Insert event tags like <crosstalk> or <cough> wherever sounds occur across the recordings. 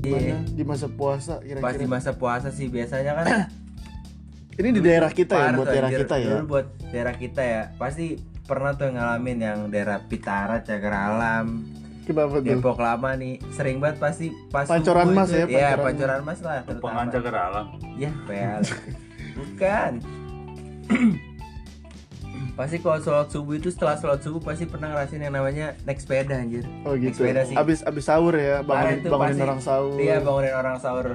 Iya. Mana? di masa puasa Pas di kira-kira masa puasa sih biasanya kan <clears throat> ini di daerah kita ya buat daerah kita ya Dulu buat daerah kita ya. Pasti pernah tuh ngalamin yang daerah Pitara, Cagar Alam, kenapa tuh Depok lama nih. Sering banget pasti pas Pancoran mas itu. ya, Iya, pancoran mas lah. Tumpangan terutama. cagar alam. Ya, PL. <laughs> Bukan. <clears throat> pasti kalau sholat subuh itu setelah sholat subuh pasti pernah ngerasain yang namanya naik sepeda anjir. oh Naik gitu sepeda sih. abis abis sahur ya Parah bangunin bangunin pasti. orang sahur Iya, bangunin orang sahur.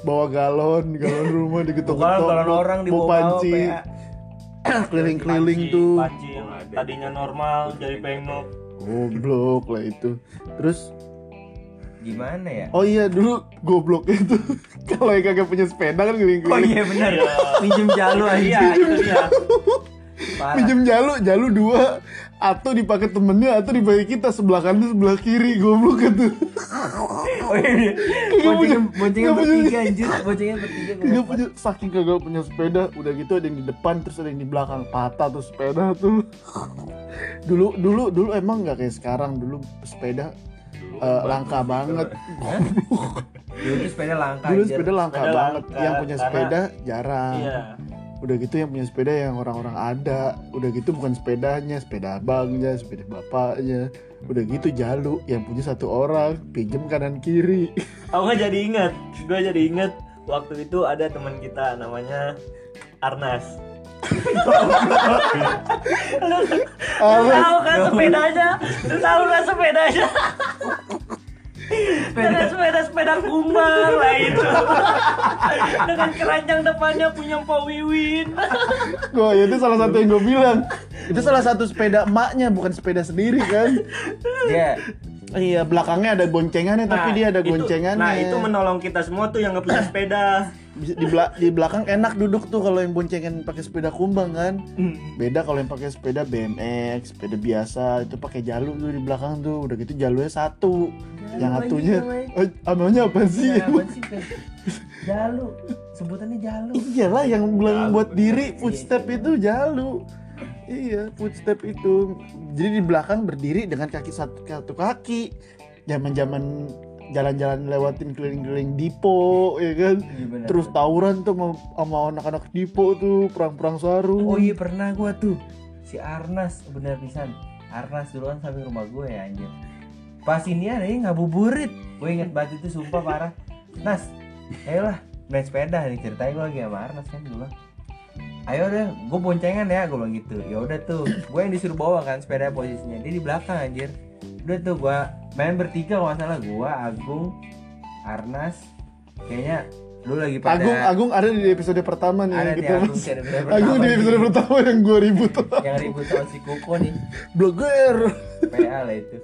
bawa galon galon rumah digetok-getok Bukan galon orang bawa dibawa panci PA. keliling-keliling Panci- tuh panci yang tadinya normal jadi pengok goblok lah itu terus Gimana ya? oh iya dulu goblok itu <laughs> kalau yang kagak punya sepeda kan Oh keliling-keliling iya benar. Minjem jalu aja. iya itu dia Pinjem jalu jalu dua. Atau dipakai temennya atau dipakai kita sebelah kanan sebelah kiri goblok itu. Oh iya. Boncengnya boncengnya bertiga anjir. Boncengnya bertiga. kagak punya saking kagak punya sepeda udah gitu ada yang di depan terus ada yang di belakang. Patah tuh sepeda tuh. Dulu dulu dulu emang nggak kayak sekarang. Dulu sepeda eh, langka banget. <laughs> Dulu sepeda langka dulu sepeda langka Sepeda banget. langka, yang punya karena- sepeda jarang. Iya udah gitu yang punya sepeda yang orang-orang ada. Udah gitu bukan sepedanya sepeda abangnya sepeda bapaknya. Udah gitu jalu yang punya satu orang pinjem kanan kiri. <laughs> Aku nggak jadi inget gue jadi inget waktu itu ada teman kita namanya Arnas. Lu tahu kan sepedanya? lu tahu kan sepedanya dengan sepeda sepeda kumbang lah itu. Dengan keranjang depannya punya Pak Wiwin. Gue ya itu salah satu yang gue bilang. Itu salah satu sepeda emaknya bukan sepeda sendiri kan? Dia iya belakangnya ada goncengannya tapi Nah, dia ada itu- goncengannya nah itu menolong kita semua tuh yang nggak punya <clears throat> sepeda di, bela- di belakang enak duduk tuh kalau yang boncengan pakai sepeda kumbang kan? Beda kalau yang pakai sepeda BMX sepeda biasa itu pakai jalur tuh di belakang tuh. Udah gitu jalurnya satu. Yang Jalu satunya namanya. eh, namanya apa sih? Ya, apaan sih? <laughs> Jalu. Sebutannya jalu. iyalah yang bilang buat bener. diri footstep itu jalu iya footstep itu jadi di belakang berdiri dengan kaki satu satu kaki zaman zaman jalan-jalan lewatin keliling-keliling dipo ya kan Iya, terus tawuran tuh sama, sama anak-anak dipo tuh perang-perang sarung Oh iya pernah gua tuh si Arnas bener pisan. Arnas dulu kan samping rumah gue ya anjir. Pas ini ada yang ngabuburit. Gue inget banget itu sumpah parah. Nas, ayolah naik sepeda nih ceritanya gue lagi sama Arnas kan dulu. Ayo deh, gue boncengan ya, gue bilang gitu. Ya udah tuh, gue yang disuruh bawa kan sepeda posisinya. Dia di belakang anjir. Udah tuh gue main bertiga kalau salah gue, Agung, Arnas, kayaknya lu lagi pada Agung Agung ada di episode pertama nih ada yang di kita Agung, episode Agung di pertama episode nih. pertama yang gue ribut yang ribut sama si Koko nih blogger PA lah itu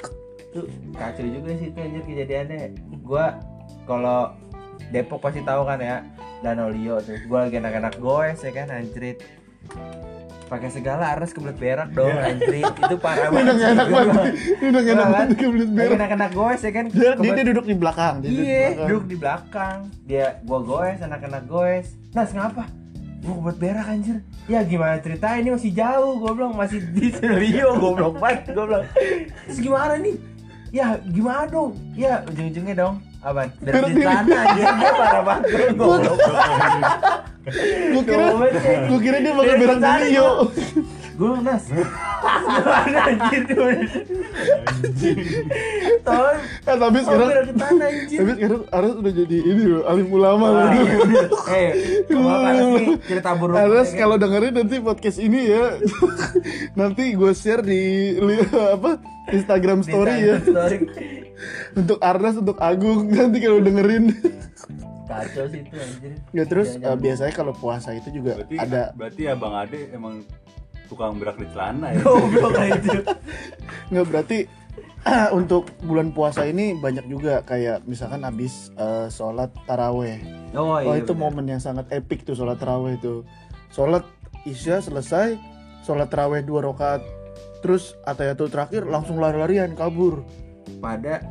tuh kacau juga sih itu anjir kejadiannya gua kalau Depok pasti tahu kan ya Danau Lio tuh gua lagi anak-anak goes ya kan anjrit pakai segala Arnes kebelet berak dong anjrit itu parah <laughs> ini udah banget gak enak banget udah enak banget kebelet berak anak-anak goes ya kan dia, dia, kebelet- dia duduk di belakang dia duduk di Iya, belakang. duduk di belakang. Dia gua goes, anak-anak goes. Nas ngapa? Gua buat berak anjir. Ya gimana ceritanya ini masih jauh, gua bilang masih di Rio, goblok banget, bilang. Terus gimana nih? Ya gimana dong? Ya ujung-ujungnya dong. Apaan? Berak di anjir, dia parah banget gue kira gue kira dia pakai Berak di berak celana, Rio Gua bilang, Nas. Gimana anjir tuh? Tolong. eh, tapi sekarang tapi sekarang Aras udah jadi ini loh alim ulama loh iya. Eh, cerita buruk. Aras kan? kalau dengerin nanti podcast ini ya <laughs> nanti gue share di <laughs> apa Instagram story ya Instagram story. Untuk Arnas untuk Agung <laughs> nanti kalau dengerin Kacau sih itu anjir. ya terus Jangan- eh, biasanya kalau puasa itu juga Berarti ada berarti abang Ade emang tukang berak di celana ya. Goblok itu. <laughs> nggak berarti <clears throat> untuk bulan puasa ini banyak juga kayak misalkan habis eh, sholat taraweh Oh, Wah iya. itu bener. momen yang sangat epic tuh sholat taraweh itu sholat isya selesai sholat taraweh dua rakaat terus atayatul terakhir langsung lari-larian kabur pada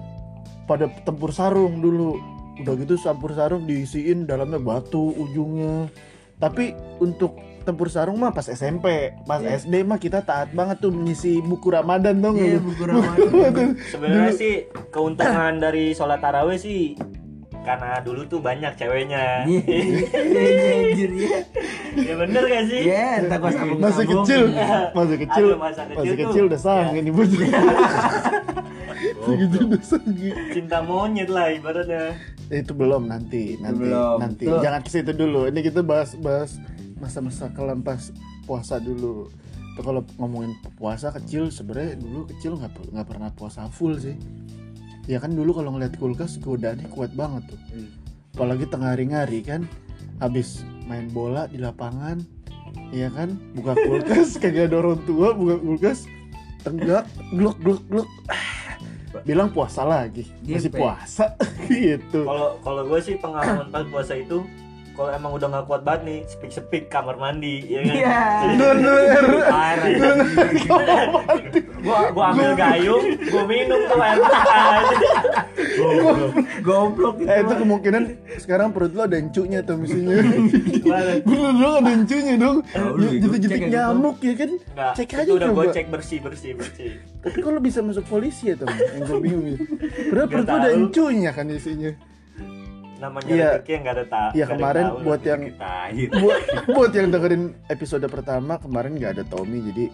pada tempur sarung dulu udah gitu tempur sarung diisiin dalamnya batu ujungnya tapi untuk tempur sarung mah pas SMP pas Iya. SD mah kita taat banget tuh mengisi buku Ramadan dong Iya, buku Ramadan. <laughs> sebenarnya sih keuntungan dari sholat taraweh sih karena dulu tuh banyak ceweknya. Iya, <laughs> anjir ya. ya bener gak sih? Iya, gua sambung masih kecil masih kecil Aduh, masa kecil masih tuh. kecil udah sange Ya. nih <laughs> sange Cinta monyet lah ibaratnya. Eh, itu belum nanti nanti Belum. nanti. Tuh. jangan ke situ dulu. Ini kita bahas bahas masa-masa kelam pas puasa dulu. Tuh kalau ngomongin puasa kecil sebenarnya dulu kecil nggak nggak pernah puasa full sih. Ya kan dulu kalau ngeliat kulkas godaannya kuat banget tuh. Apalagi tengah hari ngari kan habis main bola di lapangan ya kan? Buka kulkas <laughs> kagak ada orang tua buka kulkas tenggak gluk gluk gluk bilang puasa lagi. Masih Gimpe. puasa. <laughs> Gitu. Kalau kalau gue sih pengalaman pas puasa itu kalau emang udah nggak kuat banget nih sepik sepik kamar mandi ya kan? Iya. Parah. gua gua ambil gayung gua minum tuh air panas Goblok itu. Eh itu kemungkinan sekarang perut lo ada encunya atau misinya. Bener dong ada encunya dong. Cek ya, nyamuk ya kan? Nggak, Cek aja udah gua cek bersih bersih bersih. Tapi kalau bisa masuk polisi ya teman Yang gue bingung ya. <laughs> Padahal perut lo ada encunya kan isinya namanya Iya. rezeki yang nggak ada tak Iya, kemarin buat yang Tahir. <laughs> buat, buat yang dengerin episode pertama kemarin nggak ada Tommy jadi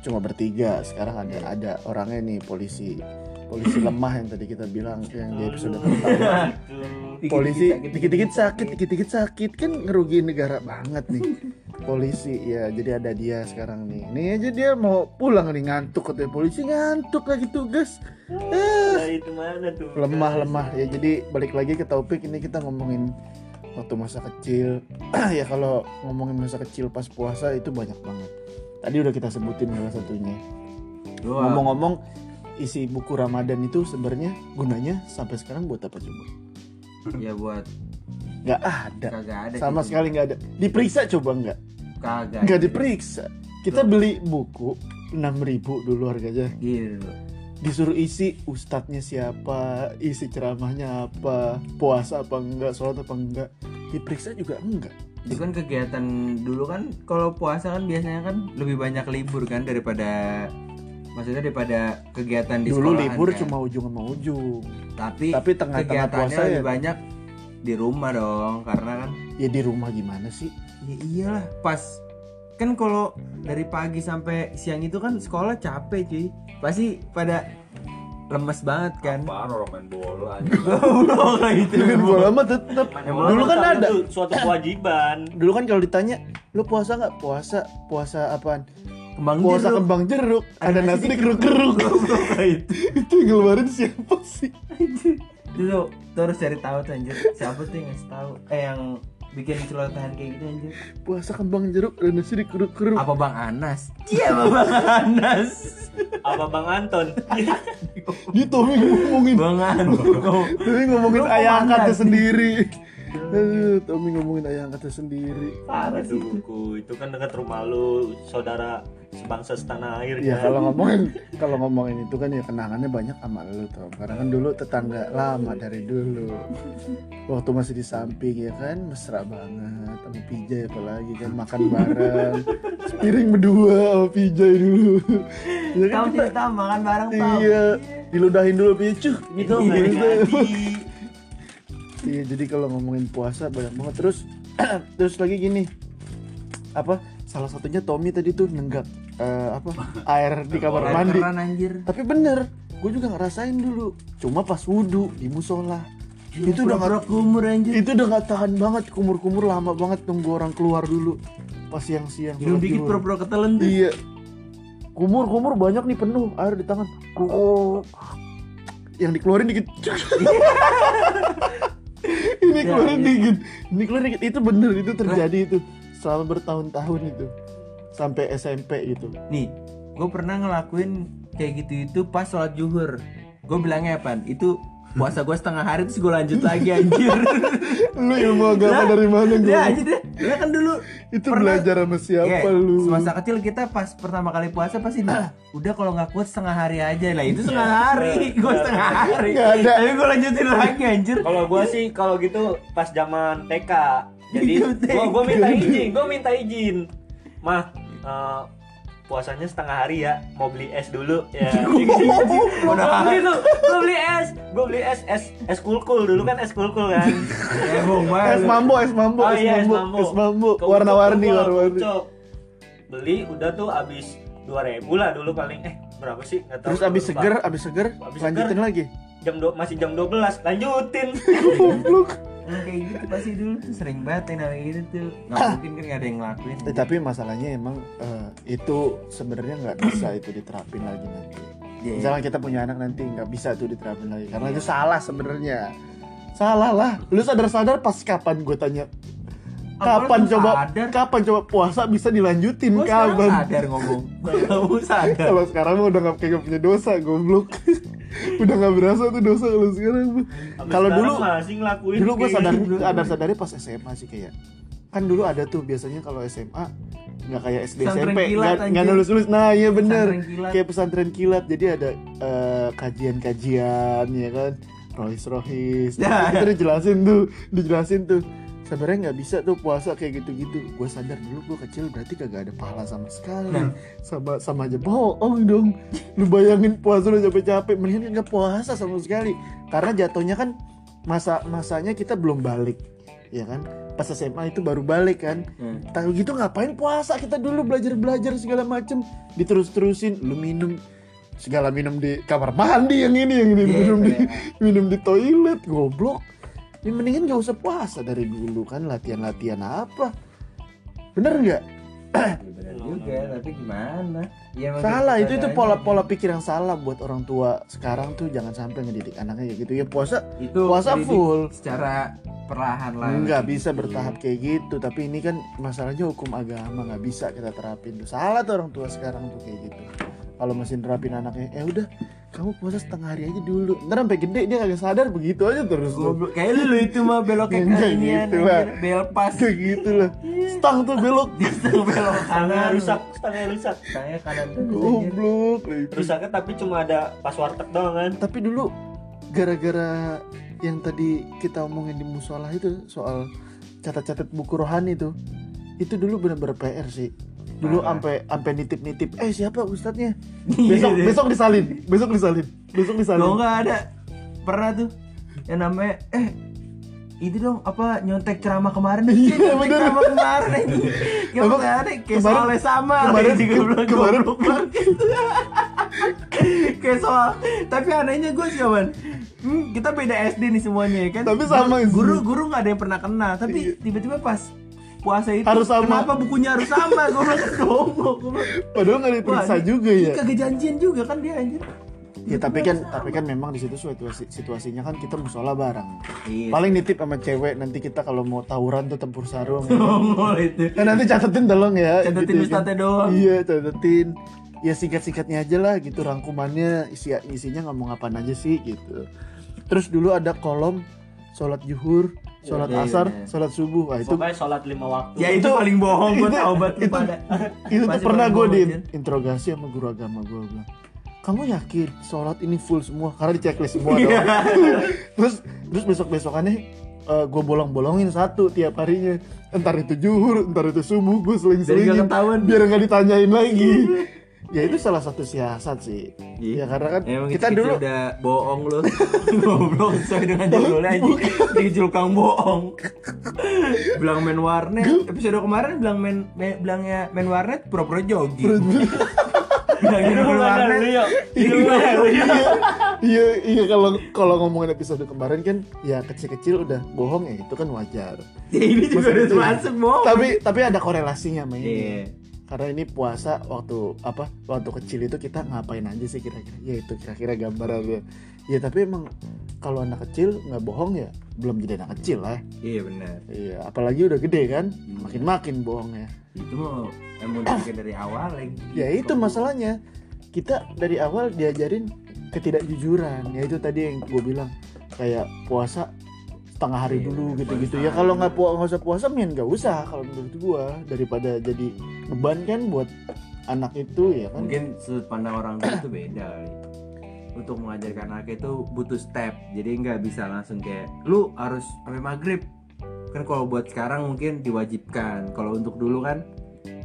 cuma bertiga sekarang ada ada orangnya nih polisi polisi lemah yang tadi kita bilang yang di episode pertama. Polisi dikit-dikit sakit. dikit-dikit sakit. Kan ngerugiin negara banget nih. Polisi ya jadi ada dia sekarang nih. Nih aja dia mau pulang nih ngantuk katanya. Polisi ngantuk lagi tugas. Mana tuh? Lemah lemah. Ya jadi balik lagi ke topik ini kita ngomongin waktu masa kecil. <clears throat> Ya kalau ngomongin masa kecil pas puasa itu banyak banget. Tadi udah kita sebutin salah satunya. Ngomong-ngomong isi buku Ramadan itu sebenarnya gunanya sampai sekarang buat apa coba? Ya buat nggak ada. Kagak ada. sama gitu. sekali nggak ada. Diperiksa coba nggak? Kagak. nggak diperiksa. Kita beli buku 6000 dulu harganya. Gitu. disuruh isi ustadznya siapa isi ceramahnya apa puasa apa enggak sholat apa enggak diperiksa juga enggak Itu kan kegiatan dulu kan kalau puasa kan biasanya kan lebih banyak libur kan daripada maksudnya daripada kegiatan di dulu sekolahan libur kan. cuma ujung sama ujung. Tapi, tapi tengah-tengah puasa lebih ya. banyak di rumah dong karena kan ya di rumah gimana sih? Ya iyalah pas kan kalau dari pagi sampai siang itu kan sekolah capek cuy. Pasti pada lemes banget kan. Apaan orang main bola? Aja. <laughs> Goblok lah itu dengan bola mah tetep. Main dulu kan ada. suatu kewajiban. Dulu kan kalau ditanya lu puasa nggak? Puasa. Puasa apaan kembang puasa jeruk. kembang jeruk. Ada Ada nasi dikeruk-keruk. <laughs> Goblok lah itu itu yang ngeluarin siapa sih? Itu tuh terus cari tahu tuh anjir. Siapa tuh yang ngasih tahu? Eh yang bikin celotehan kayak gitu anjir. Puasa kembang jeruk ada nasi dikeruk-keruk. Apa bang Anas? Iya bang Anas. Apa bang Anton? Dia Tommy ngomongin. Bang Anas Tommy ngomongin Lu ayah angkatnya sendiri. Aduh, Tommy ngomongin ayah angkatnya sendiri. Parah itu sih itu kan dekat rumah lu saudara sebangsa setanah air Ya kan? kalau <laughs> ngomongin kalau ngomongin itu kan ya kenangannya banyak sama lu Tom Karena kan dulu tetangga lama dari dulu. Waktu masih di samping ya kan mesra banget sama Pijay apalagi kan makan bareng. Sepiring berdua sama Pijay dulu. Ya kan kita, cerita makan bareng Iya diludahin dulu Pijay cuh itu Iya, nggak gitu. jadi Iya jadi kalau ngomongin puasa banyak banget. Terus <clears throat> terus lagi gini. Apa? Salah satunya Tommy tadi tuh nenggak eh, apa <laughs> air di kamar mandi. tapi bener gue juga ngerasain dulu. Cuma pas wudhu di musola. Itu udah pura gak, kumur anjir. itu udah nggak tahan banget kumur-kumur lama banget tunggu orang keluar dulu. Pas siang-siang minum sholat dikit pura-pura ketelen tuh. Iya. Kumur-kumur banyak nih penuh. Air di tangan. Oh. yang dikeluarin dikit. <laughs> Ini keluarin iya. dikit. Ini keluarin dikit. Itu bener itu terjadi itu selama bertahun-tahun itu sampai SMP gitu. Nih gue pernah ngelakuin kayak gitu itu pas sholat zuhur. Gue bilangnya apa? Itu puasa gue setengah hari terus gue lanjut lagi anjir. <laughs> Lu ilmu agama Lah, dari mana gue ya anjir deh Lu kan dulu itu pernah- belajar sama siapa Iya, lu? semasa kecil kita pas pertama kali puasa pasti bilang, udah kalau nggak kuat setengah hari aja. Lah itu setengah hari gue setengah hari. Nggak ada. tapi gue lanjutin lagi anjir. Kalau gua sih kalau gitu pas zaman TK jadi gua gua minta izin gua minta izin. Mah eh, puasanya setengah hari ya mau beli es dulu ya. <laughs> Mau beli tuh gue beli es. Gue beli es es es kulkul. Dulu kan es kulkul kan. <laughs> Bong es mambo es mambo oh es iya es mambo mambo es mambo warna-warni warna-warni. beli udah tuh abis dua ribu lah dulu paling. Eh berapa sih? Nggak tahu terus abis lupa. seger abis seger Abis lanjutin lagi. Jam do masih jam 12 lanjutin. <laughs> Goblok kayak gitu pasti dulu tuh sering banget yang namanya gitu tuh nggak mungkin kan nggak ada yang ngelakuin Eh, tapi masalahnya emang eh, itu sebenarnya nggak bisa itu diterapin lagi nanti. Iya, Misalnya kita punya anak nanti nggak bisa itu diterapin lagi karena itu salah sebenarnya. Salah lah. Lu sadar-sadar pas kapan gue tanya Apa kapan coba sadar? kapan coba puasa bisa dilanjutin Gua kapan? sadar ngomong <laughs> kamu sadar Kalau sekarang udah nggak kayak punya dosa goblok. <laughs> udah nggak berasa tuh dosa kalau sekarang. Kalau dulu masih ngelakuin dulu gue sadar gitu. sadar sadarnya pas SMA sih kayak kan dulu ada tuh biasanya kalau SMA nggak kayak SD Pesantren SMP nggak nulis nulis nah iya bener. Pesantren kayak pesantren kilat jadi ada eh, kajian-kajian ya kan. Rohis rohis Ya, kita dijelasin tuh dijelasin tuh sebenarnya nggak bisa tuh puasa kayak gitu-gitu. Gue sadar dulu gue kecil berarti kagak ada pahala sama sekali. Nah. sama sama aja bohong dong. Lu bayangin puasa lu capek-capek mendingan nggak puasa sama sekali. Karena jatuhnya kan masa masanya kita belum balik ya kan? Pas SMA itu baru balik kan. Hmm. tahu gitu ngapain puasa? Kita dulu belajar belajar segala macem. Diterus terusin lu minum segala minum di kamar mandi yang ini yang ini. Iya, minum di kayak- minum di toilet goblok ini mendingan gak usah puasa dari dulu kan latihan latihan apa? Bener nggak? Ya, benar juga tapi gimana? Ya, salah itu itu pola pola pikir yang salah buat orang tua sekarang tuh jangan sampai ngedidik anaknya kayak gitu. Ya puasa itu puasa full. secara perlahan lah nggak bisa gitu. bertahap kayak gitu tapi ini kan masalahnya hukum agama nggak bisa kita terapin tuh. Salah tuh orang tua sekarang tuh kayak gitu kalau masih nerapin anaknya eh udah kamu puasa setengah hari aja dulu ntar sampai gede dia kagak sadar begitu aja terus tuh Goblok. kayak lu <laughs> itu mah Enggak ke inian gitu lah. anjir. bel pas kayak <laughs> gitu lah stang tuh belok setengah belok <laughs> Stangnya kanan rusak stangnya rusak stangnya kanan goblok lah itu. rusaknya tapi cuma ada pas warteg doang kan tapi dulu gara-gara yang tadi kita omongin di musola itu soal catat-catat buku rohani itu itu dulu bener-bener PR sih dulu sampai sampai nitip-nitip eh siapa ustadznya? <laughs> Iya, besok deh. besok disalin besok disalin besok disalin. Kalau nggak ada. Pernah tuh. Yang namanya eh itu dong apa nyontek ceramah kemarin <laughs> Iya, nyontek bener. ceramah kemarin aja <laughs> Gak Emang nggak ada. Kayak kemarin- soalnya sama. kemarin- juga kemarin- goblok banget. kayak soal tapi anehnya gue sih kawan hmm, kita beda SD nih semuanya ya kan? Tapi sama guru guru nggak ada yang pernah kena tapi tiba-tiba pas puasa itu Harus sama. kenapa bukunya harus sama gue bilang goblok padahal nggak diperiksa juga ya kagak janjian juga kan dia anjir ya tapi kan tapi kan memang di situ situasi situasinya kan kita musola bareng Iya. paling nitip sama cewek nanti kita kalau mau tawuran tuh tempur sarung ya. <laughs> Ngomong itu. Nah, nanti catetin tolong ya. Catetin gitu ya kan. doang. Iya, catetin. Ya singkat-singkatnya aja lah gitu rangkumannya isi isinya ngomong apa aja sih gitu. Terus dulu ada kolom sholat zuhur, sholat Iya, iya, asar, iya. sholat subuh. Wah, itu pokoknya sholat lima waktu Ya itu paling bohong gue itu- tau banget lu itu- pada. itu tuh pernah gue bohong, di anjir. interogasi sama guru agama gue bilang kamu yakin sholat ini full semua karena di checklist semua Iya. dong <laughs> terus terus besok besokannya gue bolong-bolongin satu tiap harinya entar itu juhur entar itu subuh gue seling-selingin biar nggak ditanyain lagi <laughs> ya itu salah satu siasat sih Iya. ya karena kan Emang kita dulu udah bohong lu. <laughs> Goblok sesuai dengan judulnya anjing. Dikecil kang bohong. bilang main warnet. Episode kemarin bilang main, main- bilangnya main warnet pura-pura jogging. <laughs> bilangnya itu main warnet. dari lu iya iya iya kalau kalau ngomongin episode kemarin kan ya kecil-kecil udah bohong ya itu kan wajar Ya ini juga udah masuk bohong. tapi tapi ada korelasinya sama ini Iya. Karena ini puasa waktu apa waktu kecil itu kita ngapain aja sih kira-kira? Ya itu kira-kira gambarannya ya tapi emang kalau anak kecil nggak bohong ya belum jadi anak kecil lah. Iya benar. iya apalagi udah gede kan makin makin bohongnya. Itu mau emang dari dari awal lagi. ya itu masalahnya. Kita dari awal diajarin ketidakjujuran. Ya itu tadi yang gue bilang. Kayak puasa setengah hari Iya, dulu puasa gitu-gitu. ya kalau nggak puasa nggak usah puasa men nggak usah kalau menurut gua. Daripada jadi beban kan buat anak itu ya kan? mungkin sudut pandang orang tua itu beda kali. untuk mengajarkan anak itu butuh step. Jadi nggak bisa langsung kayak lu harus sampai maghrib. Kan kalau buat sekarang mungkin diwajibkan. Kalau untuk dulu kan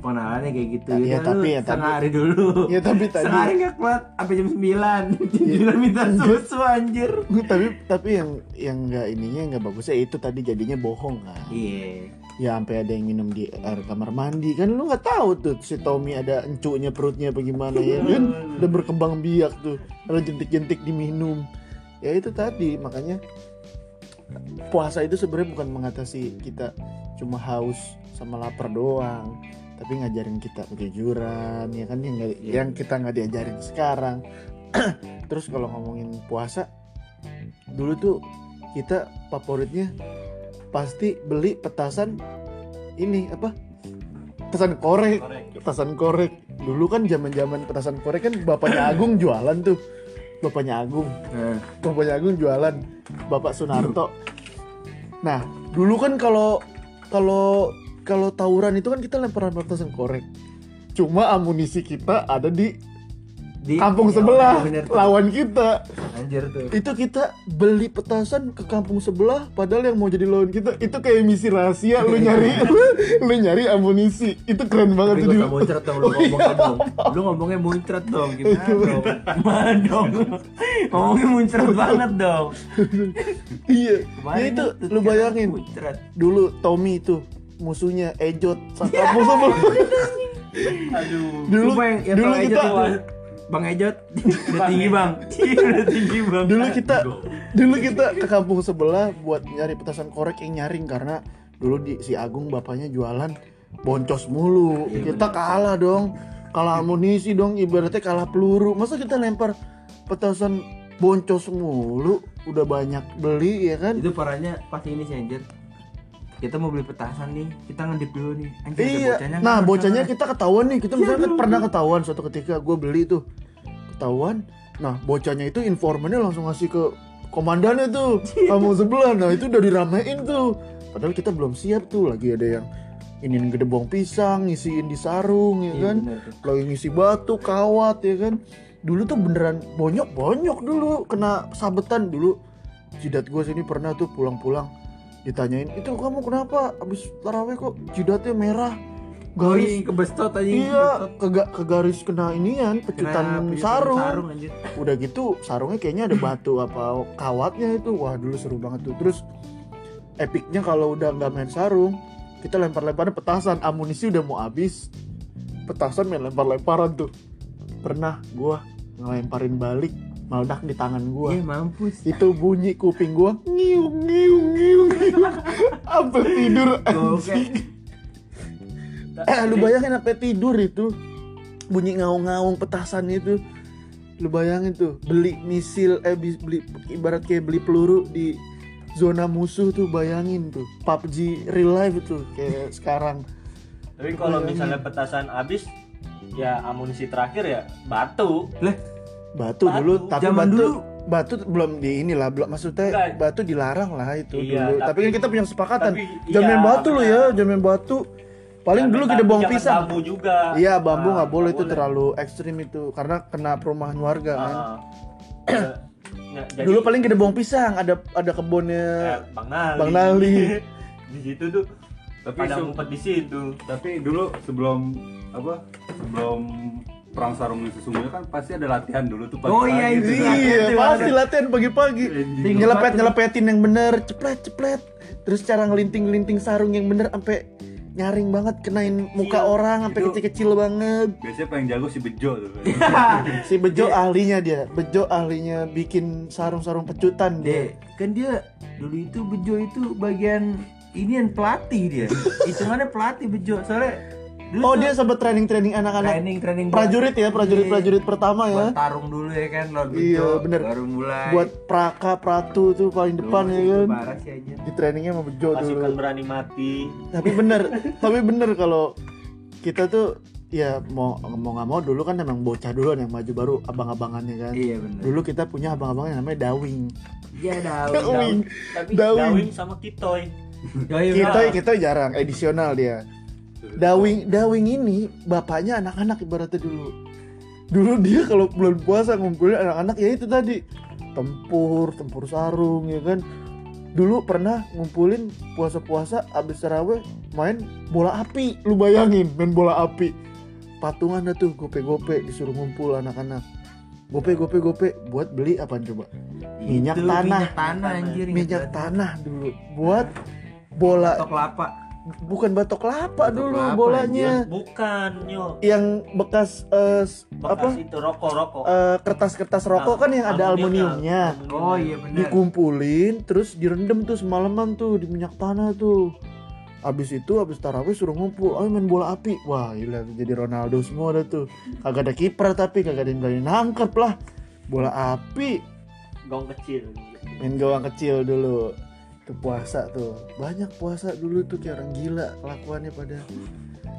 pengenalannya kayak gitu. Iya, Udah tapi ya, setengah tapi- hari dulu. Ya tapi tadi setengah hari nggak kuat sampai jam 9 jam 9 minta susu anjir. Tapi tapi yang yang nggak ininya nggak bagusnya itu tadi jadinya bohong kan? Iya. Ya sampai ada yang minum di air kamar mandi. Kan lu nggak tahu tuh si Tommy ada encuknya perutnya apa gimana ya kan? Udah berkembang biak tuh ada jentik-jentik diminum. Ya itu tadi makanya puasa itu sebenarnya bukan mengatasi kita cuma haus sama lapar doang tapi ngajarin kita kejujuran ya kan yang nggak- Iya. yang kita nggak diajarin sekarang. <clears throat> Terus kalau ngomongin puasa dulu tuh kita favoritnya pasti beli petasan ini apa? Petasan korek. Korek. petasan korek. Dulu kan zaman zaman petasan korek kan bapaknya <clears throat> Agung jualan tuh. Bapaknya Agung. Nah, bapaknya Agung jualan. Bapak Sunarto. Nah dulu kan kalau kalau kalau tawuran itu kan kita lempar petasan korek. Cuma amunisi kita ada di di kampung iya, sebelah bener tuh. lawan kita. Anjir tuh. Itu kita beli petasan ke kampung sebelah padahal yang mau jadi lawan kita itu kayak misi rahasia lu nyari <laughs> lu nyari amunisi. Itu keren banget Tapi tuh muncrat dong, lu <laughs> ngomongnya dong. Lu ngomongnya muncrat dong, gimana dong? Gimana dong? Ngomongnya muncrat banget dong. Iya. Ya itu lu bayangin. Muncrat. Dulu Tommy itu musuhnya Ejot sa- kampung sebelah <laughs> Aduh. dulu yang, yang dulu kita itu, Bang Ejot. Udah tinggi bang. Udah tinggi bang. Dulu kita dulu kita ke kampung sebelah buat nyari petasan korek yang nyaring karena dulu di si Agung bapaknya jualan boncos mulu. Iya, kita kalah dong. Kalah amunisi dong ibaratnya kalah peluru. Masa kita lempar petasan boncos mulu? Udah banyak beli ya kan? Itu parahnya pas ini sih anjir kita mau beli petasan nih, kita ngedip dulu nih. Anjir, iya. bocahnya nah bocahnya kita ketahuan nih. Kita misalnya kan pernah ketahuan suatu ketika gue beli tuh. Ketahuan? Nah bocahnya itu informannya langsung ngasih ke komandannya tuh kamu sebelah. Nah itu udah diramein tuh. Padahal kita belum siap tuh. Lagi ada yang ini gedebong pisang ngisiin di sarung ya Iya, kan? tuh. lagi ngisi batu kawat ya kan? Dulu tuh beneran bonyok bonyok dulu. Kena sabetan dulu. Jidat gue sini pernah tuh pulang-pulang ditanyain itu kamu kenapa? Abis taraweh kok jidatnya merah garis iya, kebestot aja iya ke, ke garis kena inian pecutan sarung. sarung anjir. udah gitu sarungnya kayaknya ada batu apa kawatnya itu. Wah dulu seru banget tuh. Terus epicnya kalau udah nggak main sarung kita lempar-lemparan petasan. Amunisi udah mau habis. Petasan main lempar-lemparan tuh. Pernah gua ngelemparin balik meledak di tangan gua. Iya mampus. itu bunyi kuping gua ngiung ngiung ngiung sampai tidur anjing? Eh lu bayangin sampai tidur itu? Bunyi ngaung-ngaung petasan itu. Lu bayangin tuh beli misil eh bis- beli ibarat kayak beli peluru di zona musuh tuh bayangin tuh. PUBG real life tuh kayak sekarang. Tapi kalau misalnya petasan habis ya amunisi terakhir ya batu. Lah, batu, Batu. dulu tapi Zaman batu dulu. Batu belum di inilah belum maksudnya Enggak. batu dilarang lah itu Iya, dulu tapi, tapi- kan kita punya kesepakatan tapi jangan iya, batu lo ya main batu paling dulu kita buang pisang Bambu juga. iya bambu Nah, nggak boleh nggak itu terlalu ekstrim itu karena kena perumahan warga kan Ah, ah. <clears throat> Ya, jadi- dulu paling kita buang pisang ada ada eh, kebunnya Bang Nali. Bang Nali. <laughs> di situ tuh Tapi pada se- ngumpet di situ. tapi dulu sebelum apa? Sebelum perang sarung yang sesungguhnya kan pasti ada latihan dulu tuh Oh iya, itu tuh. latihan iya tuh, pasti ada. latihan pagi-pagi nyelepet nyelepetin yang bener ceplet ceplet terus cara ngelinting ngelinting sarung yang bener sampai nyaring banget kenain muka Kecil. orang sampai kecil-kecil banget Biasanya paling jago si Bejo tuh. <laughs> si Bejo ahlinya dia Bejo ahlinya bikin sarung-sarung pecutan dia kan dia dulu itu Bejo itu bagian ini yang pelatih dia. <laughs> Hitungannya pelatih Bejo. Soalnya dulu oh tuh dia sempat training-training anak-anak training training prajurit ya prajurit-prajurit pertama ya buat tarung dulu ya kan lawan Bejo. Iya, bener. Baru mulai. buat praka pratu tuh paling depan ya kan di trainingnya sama Bejo Pasukan dulu berani mati. tapi bener tapi bener kalau kita tuh ya mau mau nggak mau dulu kan emang bocah duluan yang maju baru abang-abangannya kan Iya benar. dulu kita punya abang-abang yang namanya dawing Iya <laughs> dah. dawing Tapi Dawing. dawing sama kitoy. kita kita jarang edisional dia dawing dawing ini bapaknya anak-anak ibaratnya dulu. Dulu dia kalau bulan puasa ngumpulin anak-anak ya itu tadi. Tempur tempur sarung ya kan? Dulu pernah ngumpulin puasa-puasa abis taraweh main bola api. Lu bayangin main bola api. Patungan dah tuh gope-gope disuruh ngumpul anak-anak. Gope gope gope buat beli apa coba? Minyak Itu, tanah. minyak tanah anjir minyak banget. tanah dulu. Buat bola kelapa bukan batok kelapa Batok dulu kelapa, bolanya. Bukan, yo. yang bekas eh, s- Bekas apa? itu rokok-rokok. eh, kertas-kertas rokok kan yang ada aluminiumnya. oh iya benar. Dikumpulin terus direndam tuh semalaman tuh di minyak tanah tuh. Abis itu abis tarawih suruh ngumpul ayo main bola api. Wah gila jadi Ronaldo semua dah tuh. Kagak ada kiper tapi kagak ada yang berani nangkep lah. Bola api. Gong kecil. main gawang kecil dulu itu puasa tuh. Banyak puasa dulu tuh kayak orang gila kelakuannya pada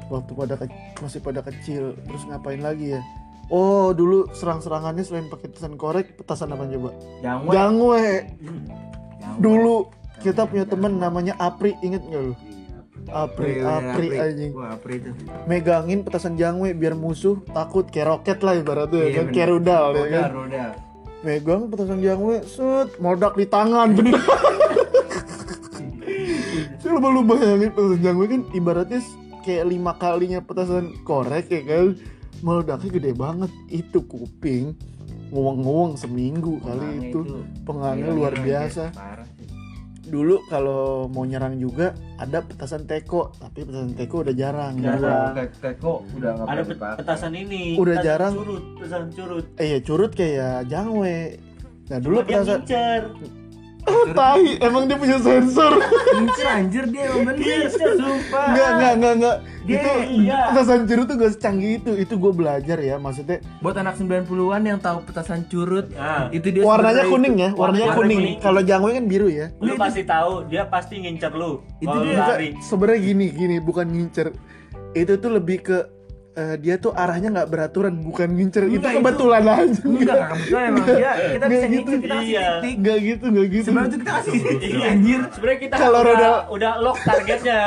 waktu pada ke- masih pada kecil. Terus ngapain lagi ya? Oh dulu serang-serangannya selain pakai petasan korek petasan apa coba? Jangwe jangwe Jangwe. dulu kita punya temen namanya Apri inget nggak lu? Apri. Wih, wih, Apri. Anjing. Wah, Apri itu. megangin petasan jangwe biar musuh takut kayak roket lah ibaratnya Iya, kan kayak rudal ya kan? megang petasan jangwe set meledak di tangan bener <laughs> Coba lu lu bayangin petasan jangwe kan ibaratnya kayak lima kalinya petasan korek ya kan meledaknya gede banget itu kuping nguang-nguang seminggu kali Pengangnya itu pengangnya Gila, luar biasa dulu kalau mau nyerang juga ada petasan teko tapi petasan teko udah jarang Jarang. Te- Teko udah nggak Ada dipakai. petasan ini. Udah petasan jarang. Curut, petasan curut. eh ya curut kayak jangwe nah dulu Cuma petasan ngincer. Tahi emang dia punya sensor Ngincer anjir dia emang bener. Sumpah. enggak enggak enggak enggak Dia- itu iya. petasan curut tuh gak secanggih itu itu gue belajar ya maksudnya Buat anak 90-an yang tahu petasan curut, Nah, itu dia warnanya kuning ya warnanya Warnanya kuning kuning. kalau jangwe kan biru ya lu pasti tahu dia pasti ngincer lu. Itu dia. lari. sebenarnya gini gini bukan ngincer itu tuh lebih ke eh, dia tuh arahnya nggak beraturan bukan ngincer itu Enggak, itu- kebetulan aja Enggak, enggak kebetulan emang dia kita bisa Nggak gitu. ngincer kita kasih Iya. titik. nggak gitu nggak gitu Sebenarnya tuh kita kasih titik anjir. Sebenarnya kita Kalau udah, roda- udah lock targetnya.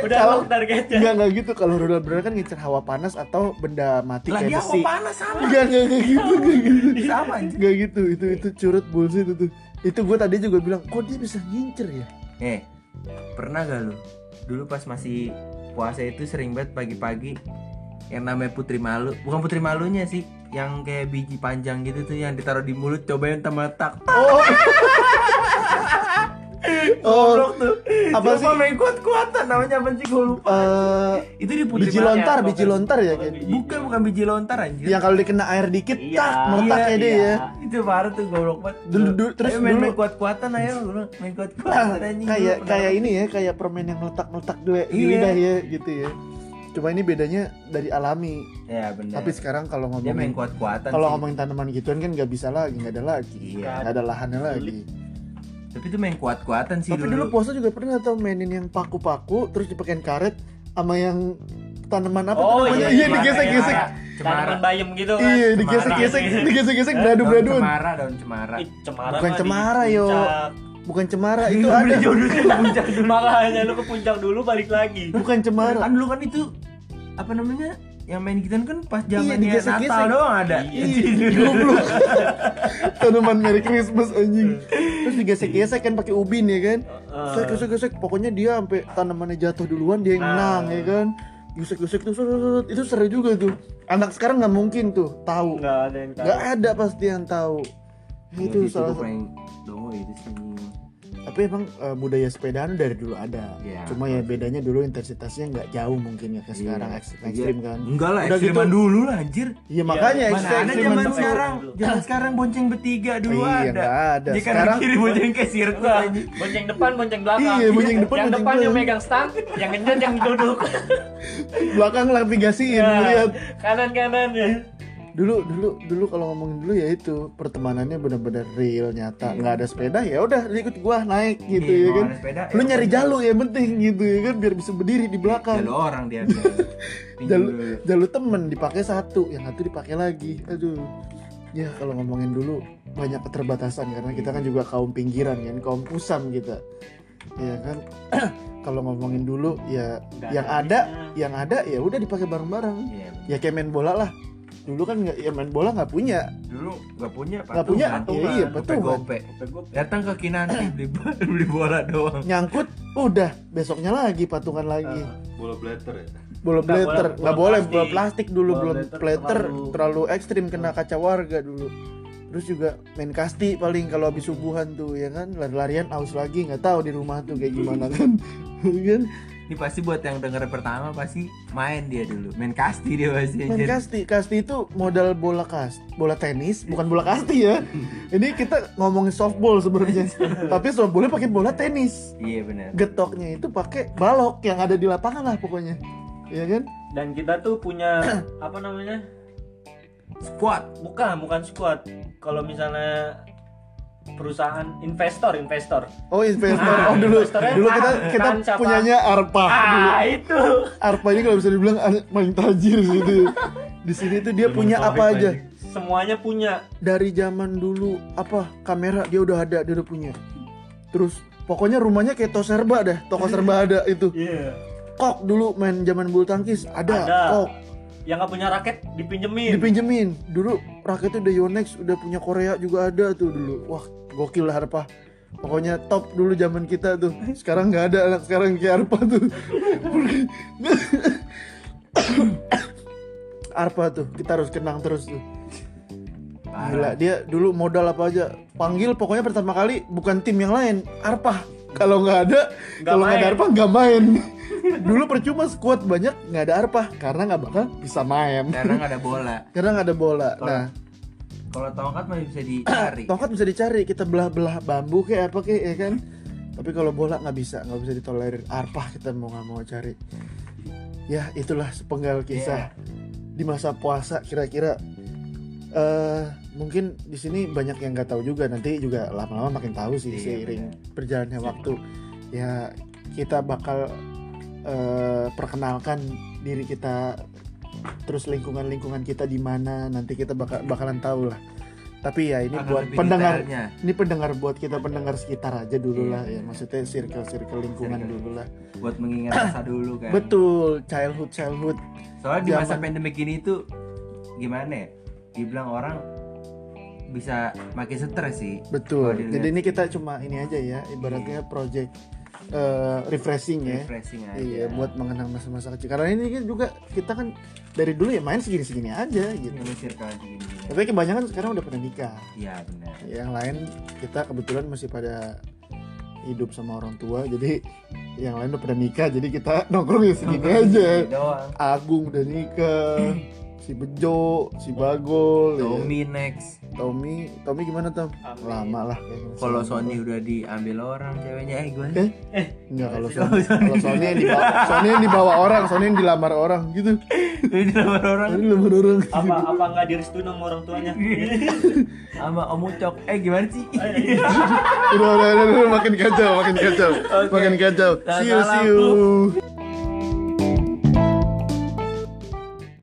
udah Kalau- lock targetnya. Enggak enggak gitu kalau rudal bener kan ngincer hawa panas atau benda mati Lah kayak dia besi. kok panas sama. Enggak enggak enggak gitu enggak gitu. Sama anjir. Enggak gitu. Itu itu curut bullshit itu. Itu gue tadi juga bilang, kok dia bisa ngincer ya? Eh, pernah gak lu? Dulu pas masih puasa itu sering banget pagi-pagi yang namanya putri malu, bukan putri malunya sih, yang kayak biji panjang gitu tuh yang ditaruh di mulut cobain sama letak. Oh. <laughs> oh, Goblok tuh. apa Coba sih? main kuat-kuatan namanya apa sih gue lupa. eh Itu di putri biji malu. lontar, bukan. biji lontar ya Bukan kayak. biji. Bukan bukan biji lontar anjir. Yang kalau dikena air dikit, Iya, tak meletak iya, ya dia iya. ya. itu parah tuh goblok banget. Dulu- dulu- terus ayo main, dulu- main kuat-kuatan ayo bilang, main kuat-kuatan anjing. kayak kayak ini ya, kayak permen yang meletak-meletak di Iya. lidah ya gitu ya. Cuma ini bedanya dari alami. Ya benar. Tapi sekarang kalau dia main ngomongin kuat-kuatan kalau sih. ngomongin tanaman gituan kan nggak bisa lagi, nggak ada lagi. Iya. Nggak ada lahannya lagi. Tapi itu main kuat-kuatan sih Tapi dulu puasa juga pernah tau mainin yang paku-paku terus dipakein karet sama yang tanaman apa Oh, namanya? iya, Iya, iya, digesek-gesek. iya. Cemara. Tanaman bayam gitu kan. Iya, digesek-gesek, digesek-gesek beradu-braduan. Daun cemara, daun cemara. Ih, cemara Bukan cemara, yo. puncak. Bukan cemara, itu ada. puncak dulu. Makanya lu ke puncak dulu balik lagi. Bukan cemara. Kan dulu kan itu apa namanya? Yang main gituan kan pas zamannya digesek-gesek. Natal doang ada. Iya, goblok. <laughs> Tanaman Merry Christmas anjing. Terus digesek-gesek kan pakai ubin ya kan? Gesek, gesek, gesek. Pokoknya dia sampai tanamannya jatuh duluan dia yang menang ya kan? Gesek-gesek tuh, itu seru juga tuh. Anak sekarang nggak mungkin tuh tahu. Enggak ada yang tahu. Nggak ada pasti yang tahu. Itu salah satu. Sih. Tapi emang eh, budaya sepedaan dari dulu ada. Iya. Cuma ya bedanya dulu intensitasnya nggak jauh mungkin ya ke sekarang Iya. ekstrim, ekstrim kan. Enggak lah, Udah ekstriman gitu- dulu lah anjir. Iya makanya Mana ekstrim ada ekstriman zaman dulu. sekarang. Zaman sekarang bonceng bertiga dulu Iya, ada. ada. Di kanan Sekarang- kiri bonceng kayak sirkus bonceng depan, bonceng belakang. Iya, bonceng depan, yang bonceng depan yang megang stang, yang ngenjot yang duduk. Belakang navigasiin Ya, lihat. kanan-kanan ya. Dulu dulu dulu kalau ngomongin dulu ya itu pertemanannya benar-benar real nyata. Nggak ada sepeda ya udah ikut gua naik gitu Iya, ya mau kan. sepeda, Lu ya nyari jalur ya penting gitu ya kan biar bisa berdiri di belakang. Jalur orang dia. <laughs> Jalur jalur temen dipakai satu, yang satu dipakai lagi. Aduh. Ya kalau ngomongin dulu banyak keterbatasan karena kita kan juga kaum pinggiran kan, kaum pusam kita. Ya kan. <clears throat> kalau ngomongin dulu ya yang ada yang ada ya udah dipakai bareng-bareng. Iya. Ya kayak main bola lah. Dulu kan nggak ya main bola nggak punya. Dulu nggak punya Nggak punya? patungan, Iya, iya, gope patungan. gope. Sampai gua datang ke Kinanti <coughs> beli beli bola doang. Nyangkut udah besoknya lagi patungan lagi. Bola blatter ya. bola Nggak boleh- nggak bola boleh plastik. bola plastik dulu Bola belum blater plater terlalu- terlalu ekstrim kena kaca warga dulu. Terus juga main kasti paling kalau habis subuhan tuh ya kan? Lari-larian aus lagi nggak tahu di rumah tuh kayak gimana kan? <laughs> Kan ini pasti buat yang denger pertama pasti main dia dulu. Main kasti dia pasti main kasti. Kasti itu modal bola kas bola tenis bukan bola kasti ya. Ini kita ngomongin softball sebenarnya. <laughs> Tapi softballnya pakai bola tenis. Iya benar. Getoknya itu pakai balok yang ada di lapangan lah pokoknya. Ya kan? Dan kita tuh punya <clears throat> apa namanya? Squad. Bukan bukan squad. Kalau misalnya perusahaan investor investor. Oh investor. Ah, oh dulu. dulu kita kan kita siapa? punyanya Arpa. Dulu. ah itu. Arpa ini kalau bisa dibilang an- paling tajir sih itu di sini tuh dia punya apa aja. semuanya punya. Dari zaman dulu apa kamera dia udah ada dia udah punya. Terus pokoknya rumahnya kayak toko serba dah toko serba ada itu. Iya. Kok dulu main zaman bulu tangkis? Ada, Ada. kok yang nggak punya raket dipinjemin. Dipinjemin. Dulu raketnya udah Yonex udah punya Korea juga ada tuh dulu. Wah gokil lah Arpa. Pokoknya top dulu zaman kita tuh. Sekarang nggak ada anak sekarang kayak Arpa tuh. <coughs> Arpa tuh kita harus kenang terus tuh. Gila, dia dulu modal apa aja. Panggil pokoknya pertama kali bukan tim yang lain. Arpa. Kalau nggak ada kalau nggak ada. Arpa nggak main dulu percuma squad banyak nggak ada Arpa karena nggak bakal bisa main. Karena nggak ada bola. <laughs> Karena nggak ada bola. Nah. kalau tongkat masih bisa <clears throat> dicari. Tongkat bisa dicari kita belah-belah bambu kayak apa kayak ya kan? Tapi kalau bola nggak bisa nggak bisa ditolerir. Arpah kita mau nggak mau cari. Ya itulah sepenggal kisah di masa puasa kira-kira. Eh mungkin di sini banyak yang nggak tahu juga. Nanti juga lama-lama makin tahu sih Iya, seiring berjalannya waktu. Ya kita bakal eh, perkenalkan diri kita terus lingkungan-lingkungan kita di mana nanti kita bakal bakalan tahu lah. Tapi ya ini Akan buat pendengar detailnya. ini pendengar buat kita pendengar sekitar aja dulu Iya, lah ya. benar. maksudnya circle circle lingkungan Circle. dulu lah. Buat mengingat masa <coughs> dulu kan. Betul childhood childhood. Soalnya di masa pandemi gini tuh gimana ya? Dibilang orang bisa makin stres sih. Betul. Jadi ini kita cuma ini aja ya ibaratnya project eh, refreshing ya. Refreshing aja. Iya buat mengenang masa-masa kecil. Karena ini kan juga kita kan dari dulu ya main segini-segini aja gitu. Ini circle gini-gini tapi kebanyakan sekarang udah pada nikah. Iya benar. Yang lain kita kebetulan masih pada hidup sama orang tua jadi yang lain udah pada nikah jadi kita <laughs> nongkrong ya segini aja. doang. Agung udah nikah <laughs> si Bejo si Bagol ya. Tommy next. Tommy Tommy gimana Tom? Amin. lama lah kalau Sama Sony udah diambil orang ceweknya eh gue Eh? enggak kalau Oh, <laughs> Sony kalau Sony yang dibawa Sony yang dibawa orang Sony yang dilamar orang gitu. Ini nama orang. Sony dilamar orang. Apa apa nggak direstuin sama orang tuanya? <laughs> Sama Om Ucok. Eh gimana sih? Udah, udah, udah, udah, makin kacau makin kacau makin kacau. See you see you